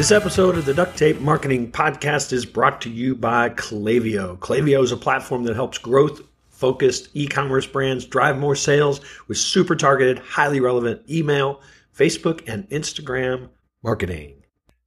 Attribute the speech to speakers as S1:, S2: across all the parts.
S1: This episode of the Duct Tape Marketing Podcast is brought to you by Klaviyo. Klaviyo is a platform that helps growth focused e commerce brands drive more sales with super targeted, highly relevant email, Facebook, and Instagram marketing.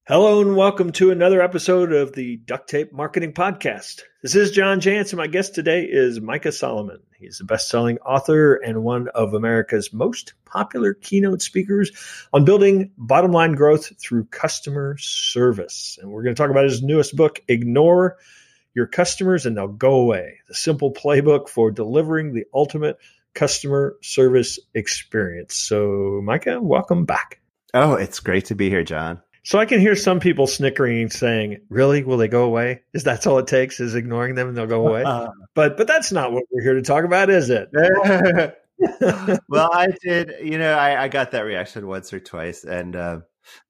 S1: Hello and welcome to another episode of the Duct Tape Marketing Podcast. This is John Jantsch, and my guest today is Micah Solomon. He's a best-selling author and one of America's most popular keynote speakers on building bottom line growth through customer service. And we're going to talk about his newest book, Ignore Your Customers and They'll Go Away: The Simple Playbook for Delivering the Ultimate Customer Service Experience. So, Micah, welcome back.
S2: Oh, it's great to be here, John.
S1: So I can hear some people snickering, saying, "Really? Will they go away? Is that's all it takes? Is ignoring them and they'll go away?" but but that's not what we're here to talk about, is it?
S2: well, I did. You know, I, I, got that reaction once or twice, and uh,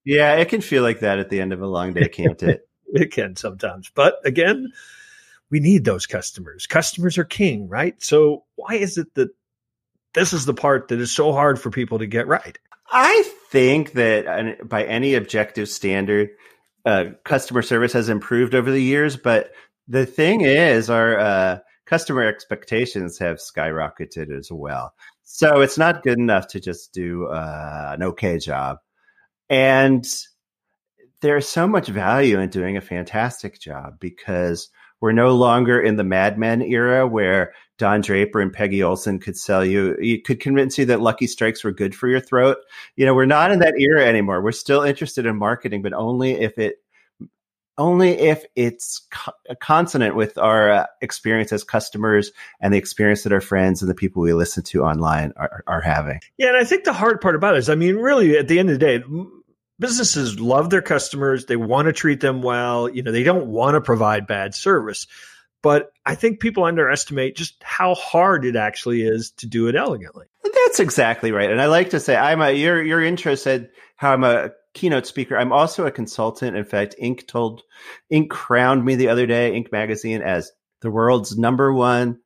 S2: yeah, it can feel like that at the end of a long day, can't it?
S1: it can sometimes, but again, we need those customers. Customers are king, right? So why is it that this is the part that is so hard for people to get right?
S2: I think that by any objective standard, uh, customer service has improved over the years. But the thing is, our uh, customer expectations have skyrocketed as well. So it's not good enough to just do uh, an okay job. And there's so much value in doing a fantastic job because we're no longer in the Mad Men era where Don Draper and Peggy Olson could sell you, you could convince you that Lucky Strikes were good for your throat. You know, we're not in that era anymore. We're still interested in marketing, but only if it only if it's co- consonant with our uh, experience as customers and the experience that our friends and the people we listen to online are, are having.
S1: Yeah, and I think the hard part about it is, I mean, really, at the end of the day, businesses love their customers. They want to treat them well. You know, they don't want to provide bad service. But I think people underestimate just how hard it actually is to do it elegantly.
S2: That's exactly right. And I like to say, I'm a your your intro said how I'm a keynote speaker. I'm also a consultant. In fact, Inc. told Inc. crowned me the other day, Inc. magazine, as the world's number one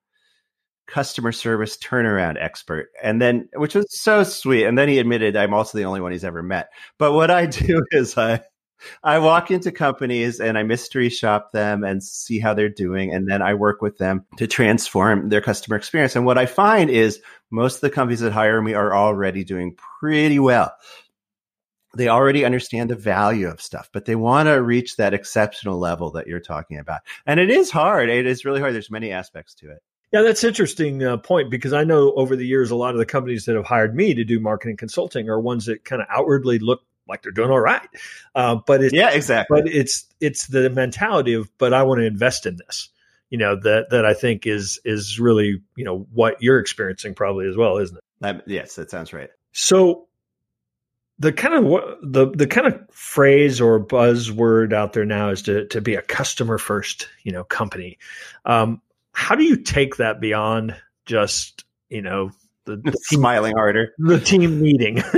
S2: customer service turnaround expert. And then, which was so sweet. And then he admitted I'm also the only one he's ever met. But what I do is I, I walk into companies and I mystery shop them and see how they're doing. And then I work with them to transform their customer experience. And what I find is most of the companies that hire me are already doing pretty well. They already understand the value of stuff, but they want to reach that exceptional level that you're talking about. And it is hard. It is really hard. There's many aspects to it.
S1: Yeah, that's interesting uh, point because I know over the years a lot of the companies that have hired me to do marketing consulting are ones that kind of outwardly look like they're doing all right, uh, but it's,
S2: yeah, exactly.
S1: But it's it's the mentality of but I want to invest in this, you know that that I think is is really you know what you're experiencing probably as well, isn't it?
S2: Um, yes, that sounds right.
S1: So the kind of the the kind of phrase or buzzword out there now is to to be a customer first you know company um, how do you take that beyond just you know the, the
S2: team, smiling harder.
S1: the team meeting?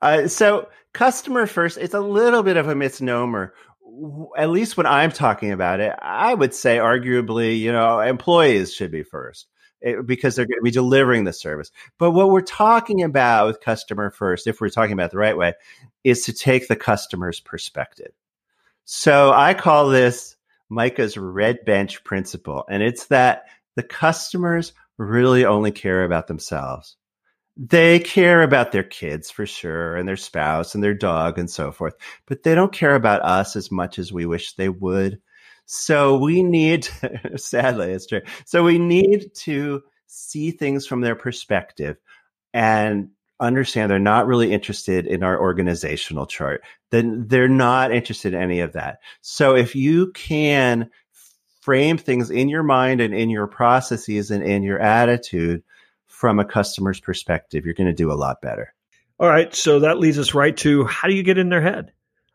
S2: Uh, so customer first it's a little bit of a misnomer. At least when i'm talking about it i would say arguably you know employees should be first eh, because they're going to be delivering the service. But what we're talking about with customer first if we're talking about the right way is to take the customer's perspective. So i call this Micah's red bench principle. And it's that the customers really only care about themselves. They care about their kids for sure and their spouse and their dog and so forth, but they don't care about us as much as we wish they would. So we need, sadly, it's true. So we need to see things from their perspective and understand they're not really interested in our organizational chart, then they're not interested in any of that. So if you can frame things in your mind and in your processes and in your attitude from a customer's perspective, you're going to do a lot better.
S1: All right. So that leads us right to how do you get in their head?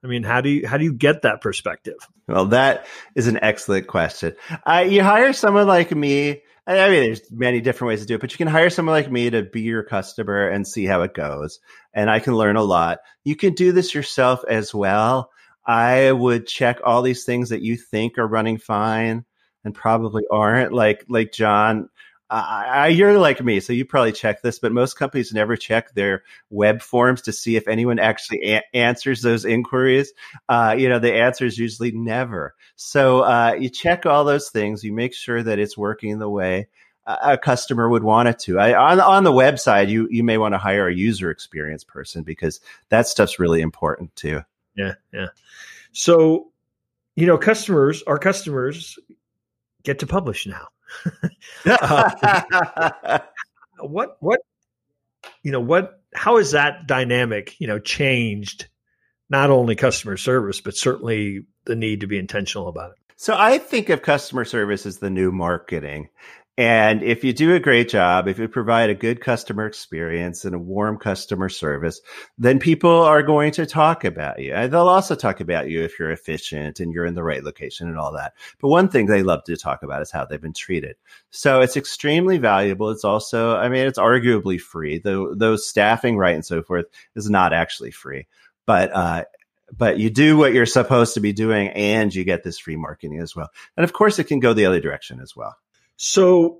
S1: I mean, how do you how do you get that perspective?
S2: Well, that is an excellent question. Uh, you hire someone like me I mean, there's many different ways to do it, but you can hire someone like me to be your customer and see how it goes. And I can learn a lot. You can do this yourself as well. I would check all these things that you think are running fine and probably aren't. Like, like John, uh, you're like me, so you probably check this, but most companies never check their web forms to see if anyone actually a- answers those inquiries. Uh, you know, the answer is usually never. So uh, you check all those things. You make sure that it's working the way a customer would want it to. I, on on the website, you you may want to hire a user experience person because that stuff's really important too.
S1: Yeah, yeah. So, you know, customers, our customers get to publish now. Uh, what what you know what how is that dynamic you know changed not only customer service but certainly the need to be intentional about it?
S2: So i think of customer service as the new marketing and if you do a great job, if you provide a good customer experience and a warm customer service, then people are going to talk about you. They'll also talk about you if you're efficient and you're in the right location and all that. But one thing they love to talk about is how they've been treated. So it's extremely valuable. It's also, I mean, it's arguably free. Though those staffing right and so forth is not actually free. But uh, but you do what you're supposed to be doing and you get this free marketing as well. And of course, it can go the other direction as well.
S1: So,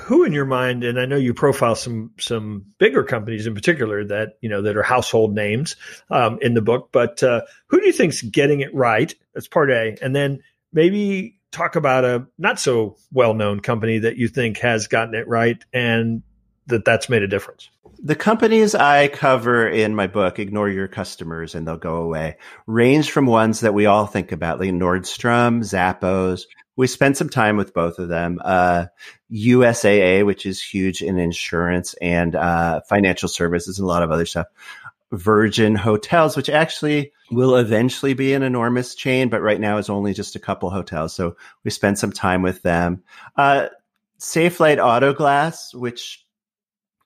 S1: who in your mind, and I know you profile some some bigger companies in particular that you know that are household names um, in the book, but uh, who do you think's getting it right? That's part A, and then maybe talk about a not so well known company that you think has gotten it right and that that's made a difference.
S2: The companies I cover in my book, Ignore Your Customers and They'll Go Away, range from ones that we all think about, like Nordstrom, Zappos, we spent some time with both of them. Uh, USAA, which is huge in insurance and uh, financial services and a lot of other stuff. Virgin Hotels, which actually will eventually be an enormous chain, but right now is only just a couple hotels. So we spent some time with them. Uh, Safelite Auto Glass, which,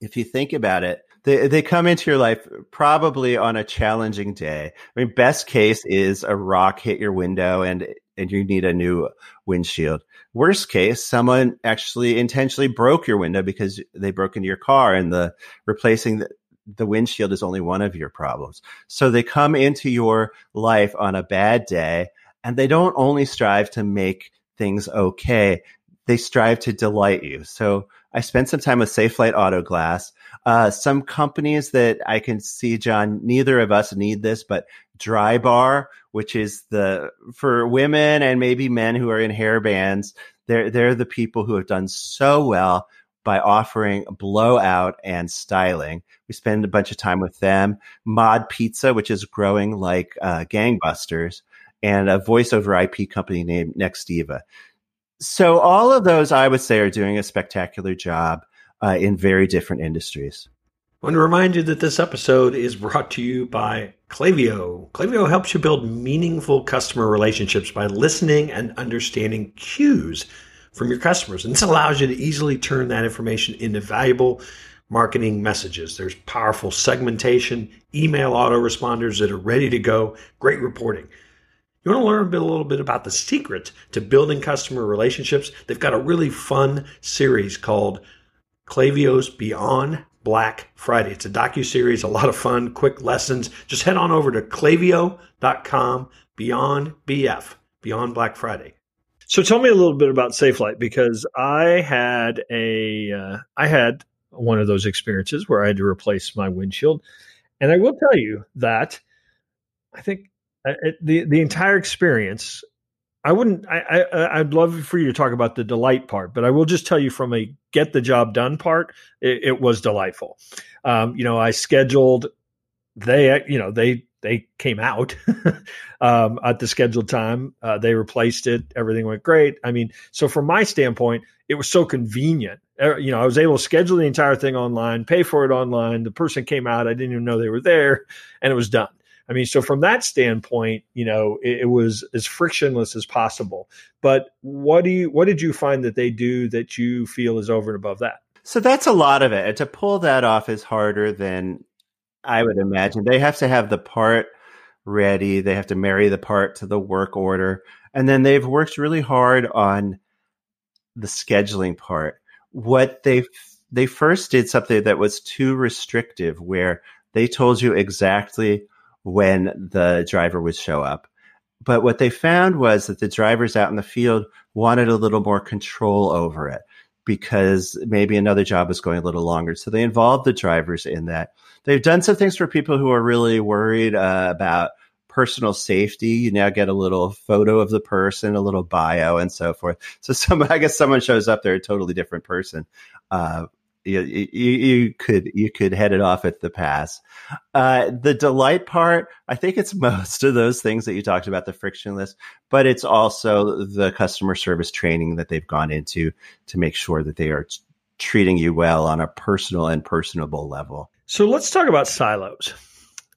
S2: if you think about it, they, they come into your life probably on a challenging day. I mean, best case is a rock hit your window and and you need a new windshield. Worst case, someone actually intentionally broke your window because they broke into your car and the replacing the, the windshield is only one of your problems. So they come into your life on a bad day and they don't only strive to make things okay. They strive to delight you. So I spent some time with Safelite Auto Glass. Uh, some companies that I can see, John, neither of us need this, but Drybar, which is the for women and maybe men who are in hair bands. They're they're the people who have done so well by offering blowout and styling. We spend a bunch of time with them. Mod Pizza, which is growing like uh, gangbusters, and a voice over IP company named Nextiva. So all of those, I would say, are doing a spectacular job uh, in very different industries.
S1: I want to remind you that this episode is brought to you by Klaviyo. Clavio helps you build meaningful customer relationships by listening and understanding cues from your customers. And this allows you to easily turn that information into valuable marketing messages. There's powerful segmentation, email autoresponders that are ready to go, great reporting. You want to learn a, bit, a little bit about the secret to building customer relationships? They've got a really fun series called Klaviyo's Beyond Black Friday. It's a docu series, a lot of fun, quick lessons. Just head on over to klaviyo.com beyond BF, beyond Black Friday. So tell me a little bit about Safelite because I had a uh, I had one of those experiences where I had to replace my windshield, and I will tell you that I think uh, the the entire experience I wouldn't. I, I would love for you to talk about the delight part, but I will just tell you from a get the job done part, it, it was delightful. Um, you know, I scheduled. They, you know, they they came out um, at the scheduled time. Uh, they replaced it. Everything went great. I mean, so from my standpoint, it was so convenient. Uh, you know, I was able to schedule the entire thing online, pay for it online. The person came out. I didn't even know they were there, and it was done. I mean, so from that standpoint, you know, it, it, was as frictionless as possible. But what do you, what did you find that they do that you feel is over and above that?
S2: So that's a lot of it. And to pull that off is harder than I would imagine. They have to have the part ready. They have to marry the part to the work order. And then they've worked really hard on the scheduling part. What they they first did something that was too restrictive where they told you exactly when the driver would show up. But what they found was that the drivers out in the field wanted a little more control over it. because maybe another job was going a little longer. So they involved the drivers in that. They've done some things for people who are really worried uh, about personal safety. You now get a little photo of the person, a little bio, and so forth. So some, I guess, someone shows up, they're a totally different person. Uh, you, you, could you could head it off at the pass. Uh, the delight part, I think it's most of those things that you talked about, the frictionless, but it's also the customer service training that they've gone into to make sure that they are t- treating you well on a personal and personable level.
S1: So let's talk about silos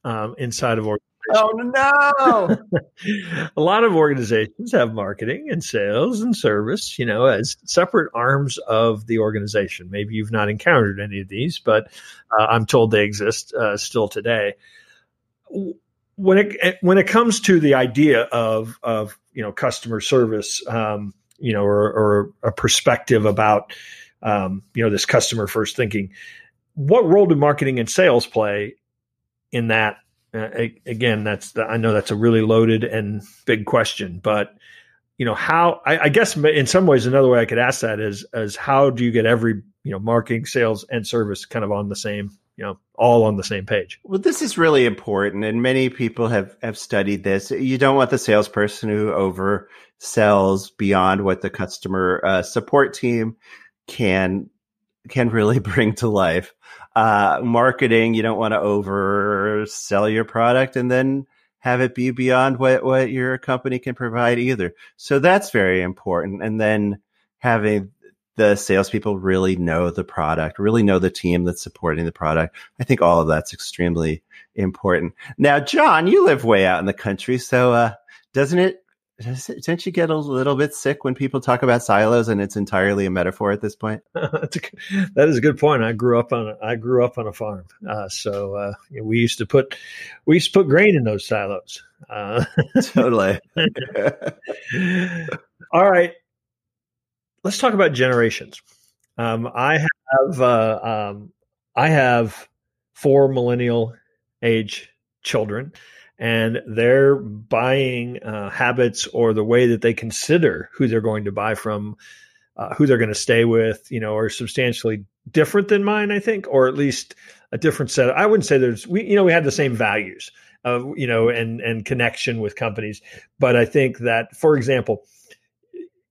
S1: um, inside of organizations.
S2: Oh no!
S1: a lot of organizations have marketing and sales and service, you know, as separate arms of the organization. Maybe you've not encountered any of these, but uh, I'm told they exist uh, still today. When it when it comes to the idea of of you know customer service, um, you know, or, or, a perspective about um, you know this customer first thinking, what role do marketing and sales play in that uh, again, that's the, I know that's a really loaded and big question, but you know how I, I, guess in some ways another way I could ask that is is how do you get every you know marketing, sales, and service kind of on the same you know all on the same page.
S2: Well, this is really important, and many people have have studied this. You don't want the salesperson who oversells beyond what the customer uh, support team can can really bring to life. Uh, marketing, you don't want to oversell your product and then have it be beyond what, what your company can provide either. So that's very important. And then having the salespeople really know the product, really know the team that's supporting the product. I think all of that's extremely important. Now, John, you live way out in the country, so uh, doesn't it don't you get a little bit sick when people talk about silos and it's entirely a metaphor at this point?
S1: that is a good point. I grew up on a, I grew up on a farm, uh, so uh, we used to put we used to put grain in those silos. Uh,
S2: totally.
S1: All right, let's talk about generations. Um, I have uh, um, I have four millennial age children and their buying uh, habits or the way that they consider who they're going to buy from, uh, who they're going to stay with, you know, are substantially different than mine, I think, or at least a different set. Of, I wouldn't say there's we, you know, we had the same values you know and and connection with companies, but I think that, for example.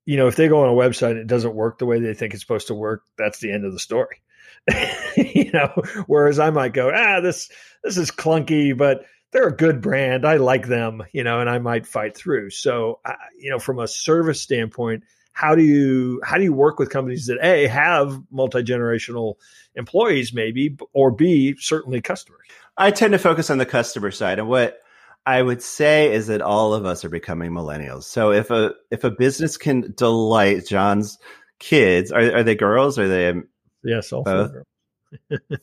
S1: You know, if they go on a website and it doesn't work the way they think it's supposed to work, that's the end of the story. you know, whereas I might go, ah, this this is clunky, but they're a good brand. I like them, you know, and I might fight through. So, uh, you know, from a service standpoint, how do you how do you work with companies that a have multi generational employees, maybe, or b certainly customers?
S2: I tend to focus on the customer side, and what I would say is that all of us are becoming millennials. So if a if a business can delight John's kids, are, are they girls? Are they
S1: yes, all both?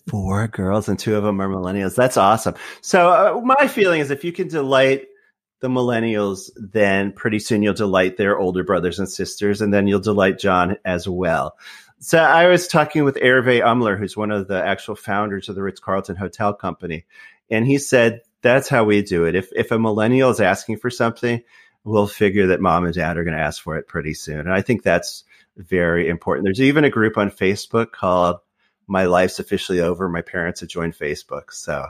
S2: Four girls and two of them are millennials. That's awesome. So uh, my feeling is if you can delight the millennials, then pretty soon you'll delight their older brothers and sisters, and then you'll delight John as well. So I was talking with Hervé Humler, who's one of the actual founders of the Ritz Carlton Hotel Company, and he said that's how we do it. If if a millennial is asking for something, we'll figure that mom and dad are going to ask for it pretty soon. And I think that's very important. There's even a group on Facebook called my life's officially over. My parents have joined Facebook. So,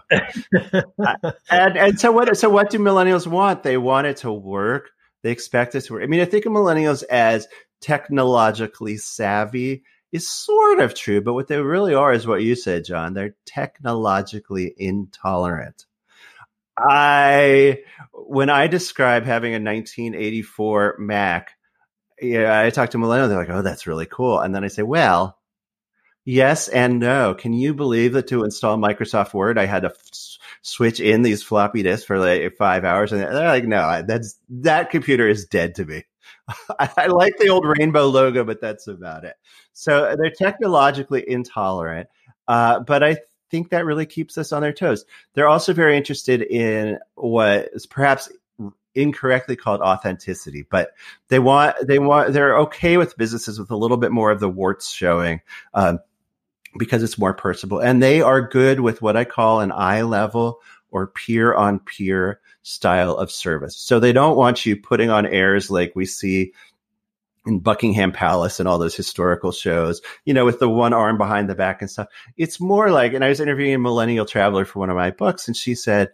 S2: and, and so what, so what do millennials want? They want it to work. They expect it to work. I mean, I think of millennials as technologically savvy is sort of true, but what they really are is what you said, John. They're technologically intolerant. I, when I describe having a 1984 Mac, yeah, I talk to millennials. They're like, "Oh, that's really cool," and then I say, "Well, Yes and no. Can you believe that to install Microsoft Word, I had to f- switch in these floppy disks for like five hours? And they're like, no, that's that computer is dead to me. I, I like the old rainbow logo, but that's about it. So they're technologically intolerant, uh, but I think that really keeps us on their toes. They're also very interested in what is perhaps incorrectly called authenticity, but they want they want they're okay with businesses with a little bit more of the warts showing. Um, because it's more personable. And they are good with what I call an eye level or peer on peer style of service. So they don't want you putting on airs like we see in Buckingham Palace and all those historical shows, you know, with the one arm behind the back and stuff. It's more like, and I was interviewing a millennial traveler for one of my books, and she said,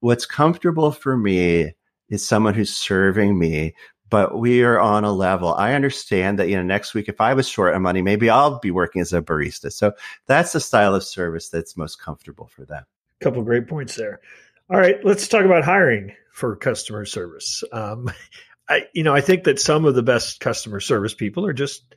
S2: What's comfortable for me is someone who's serving me, but we are on a level. I understand that, you know, next week, if I was short on money, maybe I'll be working as a barista. So that's the style of service that's most comfortable for them.
S1: A couple great points there. All right, let's talk about hiring for customer service. Um, I, you know, I think that some of the best customer service people are just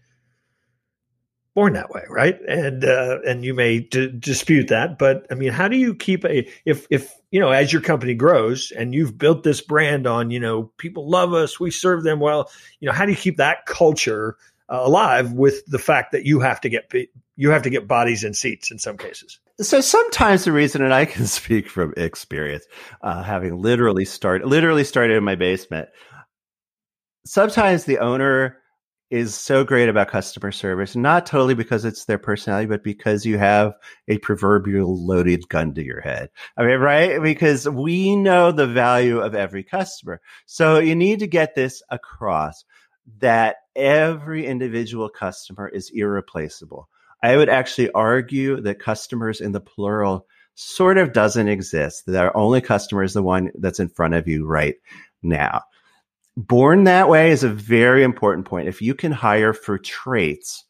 S1: born that way, right? And uh, and you may d- dispute that, but I mean, how do you keep a if if you know as your company grows and you've built this brand on you know people love us, we serve them well, you know, how do you keep that culture uh, alive with the fact that you have to get you have to get bodies in seats in some cases?
S2: So sometimes the reason, and I can speak from experience, uh, having literally started literally started in my basement sometimes the owner is so great about customer service, not totally because it's their personality, but because you have a proverbial loaded gun to your head. I mean, right? Because we know the value of every customer. So you need to get this across that every individual customer is irreplaceable. I would actually argue that customers in the plural sort of doesn't exist. That our only customer is the one that's in front of you right now born that way is a very important point. If you can hire for traits,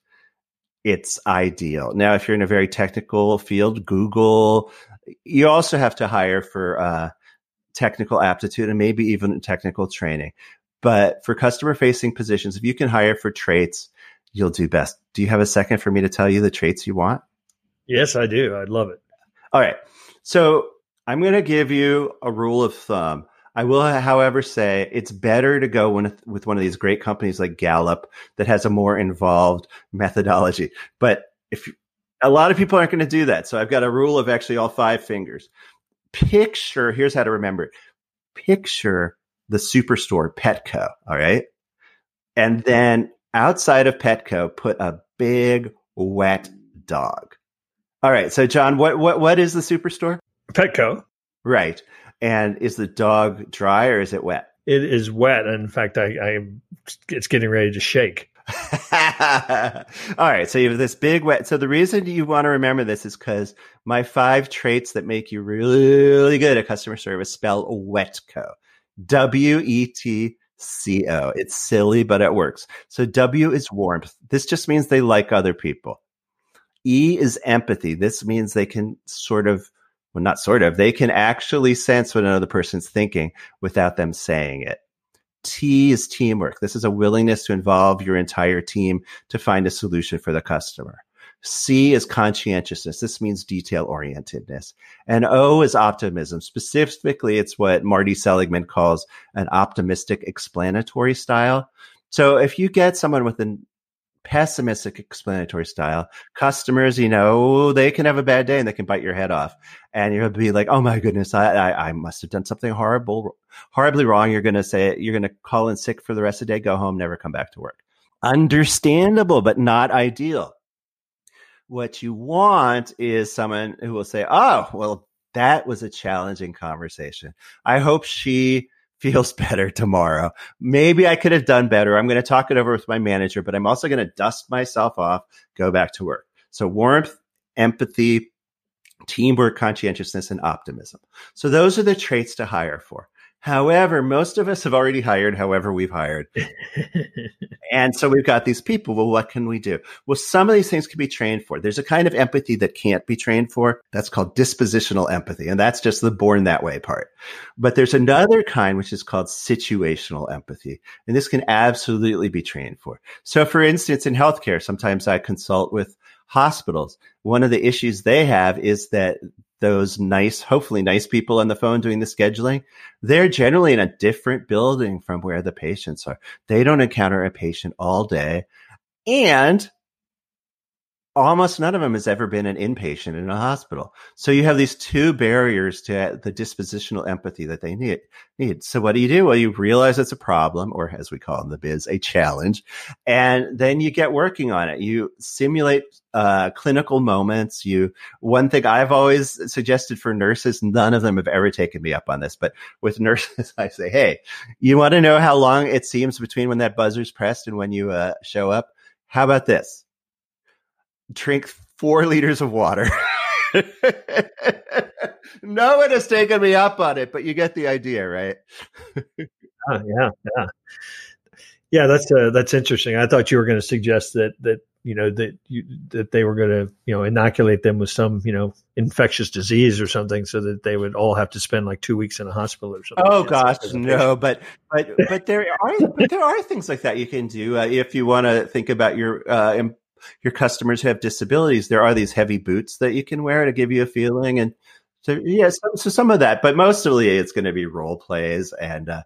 S2: it's ideal. Now, if you're in a very technical field, Google, you also have to hire for uh, technical aptitude and maybe even technical training. But for customer facing positions, if you can hire for traits, you'll do best. Do you have a second for me to tell you the traits you want?
S1: Yes, I do. I'd love it.
S2: All right. So I'm going to give you a rule of thumb. I will, however, say it's better to go with, with one of these great companies like Gallup that has a more involved methodology. But if a lot of people aren't going to do that, so I've got a rule of actually all five fingers. Picture here's how to remember it. Picture the superstore Petco, all right, and then outside of Petco, put a big wet dog. All right, so John, what what what is the superstore?
S1: Petco.
S2: Right. And is the dog dry or is it wet?
S1: It is wet. In fact, I, I it's getting ready to shake.
S2: All right. So you have this big wet. So the reason you want to remember this is because my five traits that make you really good at customer service spell WETCO. W E T C O. It's silly, but it works. So W is warmth. This just means they like other people. E is empathy. This means they can sort of well, not sort of, they can actually sense what another person's thinking without them saying it. T is teamwork. This is a willingness to involve your entire team to find a solution for the customer. C is conscientiousness. This means detail orientedness. And O is optimism. Specifically, it's what Marty Seligman calls an optimistic explanatory style. So if you get someone with an pessimistic explanatory style. Customers, you know, oh, they can have a bad day and they can bite your head off. And you'll be like, oh my goodness, I, I, I must have done something horrible, horribly wrong. You're going to say, you're going to call in sick for the rest of the day, go home, never come back to work. Understandable, but not ideal. What you want is someone who will say, oh, well, that was a challenging conversation. I hope she feels better tomorrow. Maybe I could have done better. I'm going to talk it over with my manager, but I'm also going to dust myself off, go back to work. So warmth, empathy, teamwork, conscientiousness, and optimism. So those are the traits to hire for. However, most of us have already hired however we've hired. and so we've got these people. Well, what can we do? Well, some of these things can be trained for. There's a kind of empathy that can't be trained for. That's called dispositional empathy. And that's just the born that way part. But there's another kind, which is called situational empathy. And this can absolutely be trained for. So for instance, in healthcare, sometimes I consult with hospitals. One of the issues they have is that those nice, hopefully nice people on the phone doing the scheduling, they're generally in a different building from where the patients are. They don't encounter a patient all day. And almost none of them has ever been an inpatient in a hospital. So you have these two barriers to the dispositional empathy that they need. Need. So what do you do? Well, you realize it's a problem, or as we call in the biz, a challenge, and then you get working on it. You simulate uh, clinical moments. You one thing I've always suggested for nurses. None of them have ever taken me up on this, but with nurses, I say, hey, you want to know how long it seems between when that buzzer's pressed and when you uh, show up? How about this? Drink four liters of water. no one has taken me up on it, but you get the idea, right?
S1: uh, yeah, yeah, yeah. That's uh, that's interesting. I thought you were going to suggest that that you know that you that they were going to you know inoculate them with some you know infectious disease or something, so that they would all have to spend like two weeks in a hospital or something.
S2: Oh gosh, no! But but but there are but there are things like that you can do uh, if you want to think about your uh, your customers who have disabilities, there are these heavy boots that you can wear to give you a feeling. And so, yeah, so, so some of that, but mostly it's going to be role plays and uh,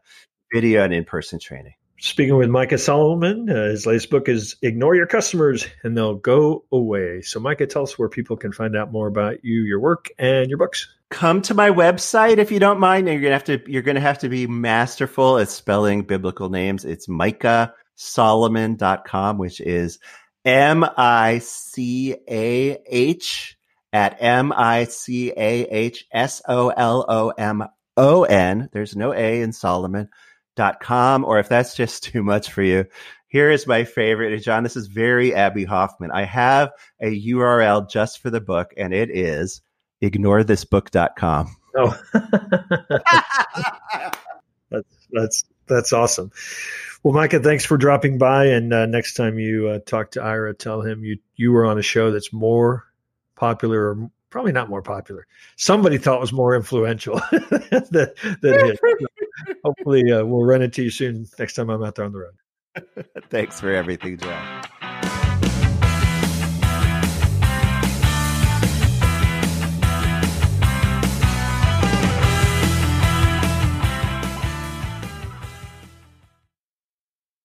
S2: video and in person training.
S1: Speaking with Micah Solomon, uh, his latest book is Ignore Your Customers and They'll Go Away. So, Micah, tell us where people can find out more about you, your work, and your books.
S2: Come to my website if you don't mind. And you're gonna have to you're gonna have to be masterful at spelling biblical names. It's micahsolomon.com, which is M I C A H at M I C A H S O L O M O N. There's no A in Solomon dot com. Or if that's just too much for you, here is my favorite. John, this is very Abbie Hoffman. I have a URL just for the book, and it is ignorethisbook.com.
S1: Oh, that's, that's, that's awesome. Well, Micah, thanks for dropping by. And uh, next time you uh, talk to Ira, tell him you you were on a show that's more popular, or probably not more popular. Somebody thought was more influential than, than. Hopefully, uh, we'll run into you soon next time I'm out there on the road.
S2: Thanks for everything, John.